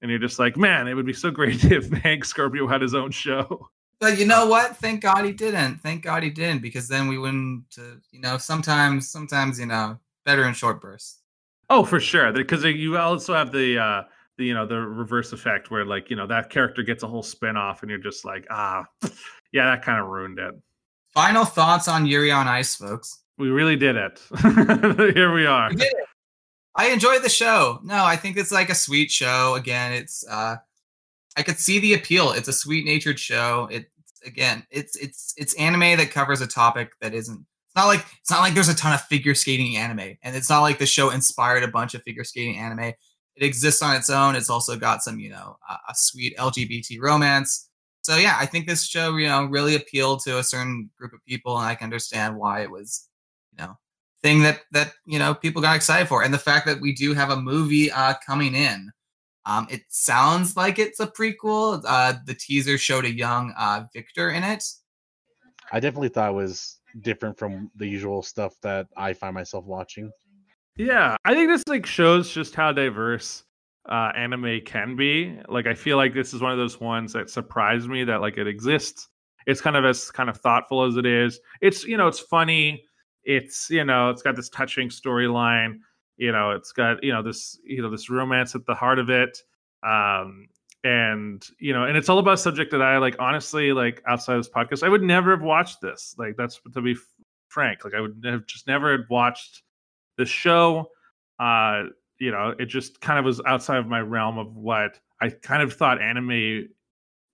and you're just like, man, it would be so great if Hank Scorpio had his own show. But you know what? Thank God he didn't. Thank God he didn't, because then we wouldn't. Uh, you know, sometimes, sometimes you know, better in short bursts. Oh, for sure, because you also have the uh the you know the reverse effect where like you know that character gets a whole spin off, and you're just like, ah, yeah, that kind of ruined it. Final thoughts on Yuri on Ice, folks. We really did it. Here we are. We did it. I enjoyed the show. No, I think it's like a sweet show. Again, it's uh I could see the appeal. It's a sweet natured show. It again, it's it's it's anime that covers a topic that isn't it's not like it's not like there's a ton of figure skating anime. And it's not like the show inspired a bunch of figure skating anime. It exists on its own. It's also got some, you know, a, a sweet LGBT romance. So yeah, I think this show, you know, really appealed to a certain group of people and I can understand why it was, you know, thing that that you know people got excited for and the fact that we do have a movie uh coming in um it sounds like it's a prequel uh the teaser showed a young uh victor in it I definitely thought it was different from the usual stuff that I find myself watching. Yeah, I think this like shows just how diverse uh, anime can be. Like, I feel like this is one of those ones that surprised me that like it exists. It's kind of as kind of thoughtful as it is. It's you know, it's funny. It's you know, it's got this touching storyline. You know, it's got you know this you know this romance at the heart of it. Um, and you know, and it's all about a subject that I like. Honestly, like outside of this podcast, I would never have watched this. Like, that's to be frank. Like, I would have just never watched the show uh you know it just kind of was outside of my realm of what i kind of thought anime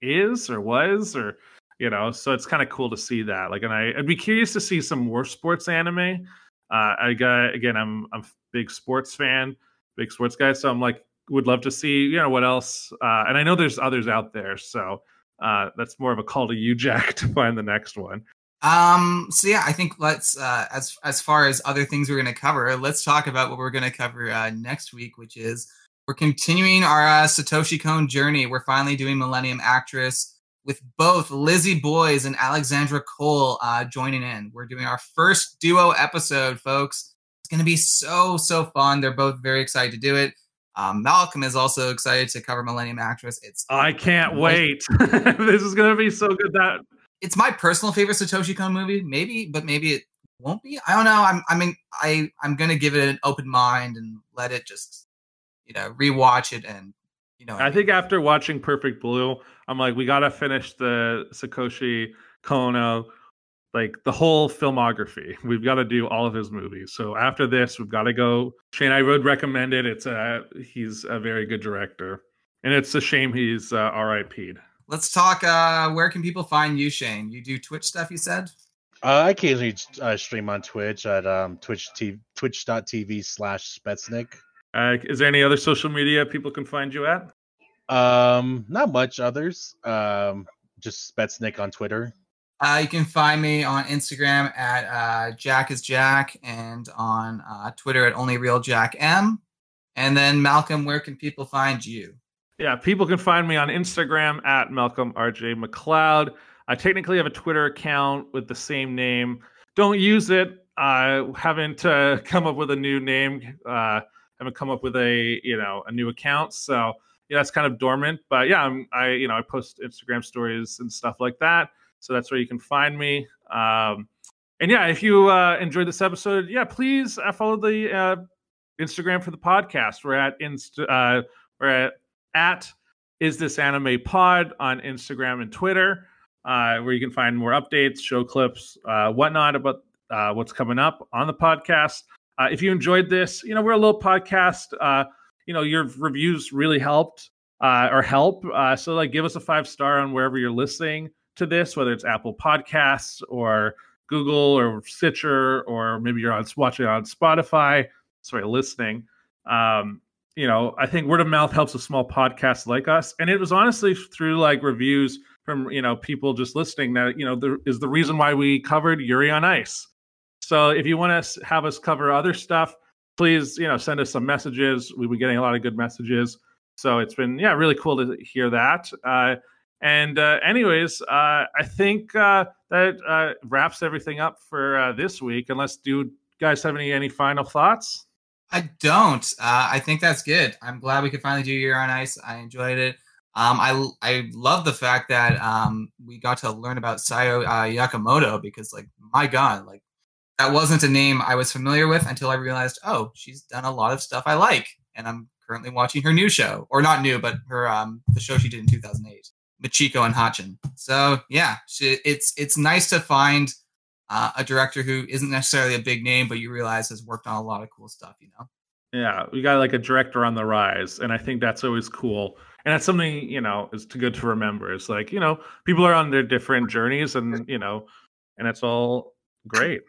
is or was or you know so it's kind of cool to see that like and I, i'd be curious to see some more sports anime uh i got again i'm i'm big sports fan big sports guy so i'm like would love to see you know what else uh and i know there's others out there so uh that's more of a call to you jack to find the next one. Um so yeah i think let's uh as as far as other things we're going to cover let's talk about what we're going to cover uh next week which is we're continuing our uh, satoshi kon journey. We're finally doing millennium actress with both lizzie boys and alexandra cole uh joining in we're doing our first duo episode folks it's going to be so so fun they're both very excited to do it um, Malcolm is also excited to cover Millennium Actress. It's i can't wait this is gonna be so good that it's my personal favorite Satoshi Kon movie. Maybe, but maybe it won't be. I don't know. I'm I mean I I'm gonna give it an open mind and let it just you know rewatch it and you know. I think after watching Perfect Blue, I'm like, we gotta finish the Satoshi Kono, like the whole filmography. We've got to do all of his movies. So after this, we've got to go. Shane, I would recommend it. It's a he's a very good director, and it's a shame he's uh, R.I.P.'d. Let's talk. Uh, where can people find you, Shane? You do Twitch stuff. You said. Uh, I occasionally uh, stream on Twitch at um, Twitch t- twitch.tv slash Spetsnik. Uh, is there any other social media people can find you at? Um, not much others. Um, just Spetsnik on Twitter. Uh, you can find me on Instagram at uh, Jack is Jack and on uh, Twitter at Only Real Jack M. And then Malcolm, where can people find you? Yeah, people can find me on Instagram at Malcolm RJ McLeod. I technically have a Twitter account with the same name. Don't use it. I haven't uh, come up with a new name. Uh, haven't come up with a you know a new account. So yeah, it's kind of dormant. But yeah, I'm, I you know I post Instagram stories and stuff like that. So that's where you can find me. Um, and yeah, if you uh, enjoyed this episode, yeah, please uh, follow the uh, Instagram for the podcast. We're at inst- uh, we're at at is this anime pod on Instagram and Twitter, uh, where you can find more updates, show clips, uh, whatnot about uh, what's coming up on the podcast. Uh, if you enjoyed this, you know we're a little podcast. You know your reviews really helped uh, or help. Uh, so like, give us a five star on wherever you're listening to this, whether it's Apple Podcasts or Google or Stitcher, or maybe you're on watching on Spotify. Sorry, listening. Um, you know, I think word of mouth helps a small podcast like us. And it was honestly through like reviews from, you know, people just listening that, you know, there is the reason why we covered Yuri on Ice. So if you want to have us cover other stuff, please, you know, send us some messages. We've been getting a lot of good messages. So it's been, yeah, really cool to hear that. Uh, and uh, anyways, uh, I think uh, that uh, wraps everything up for uh, this week. Unless do you guys have any any final thoughts? I don't. Uh, I think that's good. I'm glad we could finally do Yuri on Ice. I enjoyed it. Um, I I love the fact that um, we got to learn about Sayo Yamamoto because, like, my God, like that wasn't a name I was familiar with until I realized, oh, she's done a lot of stuff I like, and I'm currently watching her new show, or not new, but her um the show she did in 2008, Michiko and Hatchin. So yeah, she, it's it's nice to find uh, a director who isn't necessarily a big name, but you realize has worked on a lot of cool stuff. You know. Yeah, we got like a director on the rise, and I think that's always cool. And that's something you know is too good to remember. It's like you know people are on their different journeys, and you know, and it's all great.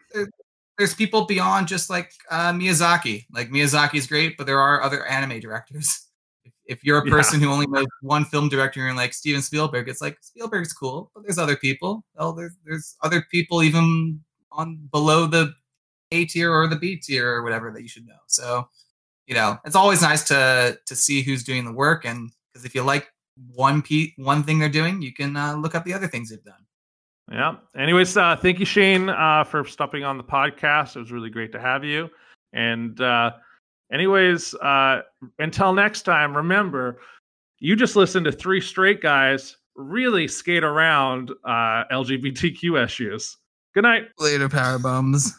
There's people beyond just like uh, Miyazaki. Like Miyazaki's great, but there are other anime directors. If, if you're a Yeah. person who only knows one film director and like Steven Spielberg, it's like Spielberg's cool, but there's other people. Oh, there's there's other people even on below the A tier or the B tier or whatever that you should know. So, you know, it's always nice to to see who's doing the work, and because if you like one pe- one thing they're doing, you can uh, look up the other things they've done. Yeah. Anyways, uh, thank you, Shane, uh, for stopping on the podcast. It was really great to have you. And uh, anyways, uh, until next time, remember, you just listened to three straight guys really skate around uh, LGBTQ issues. Good night. Later, power bums.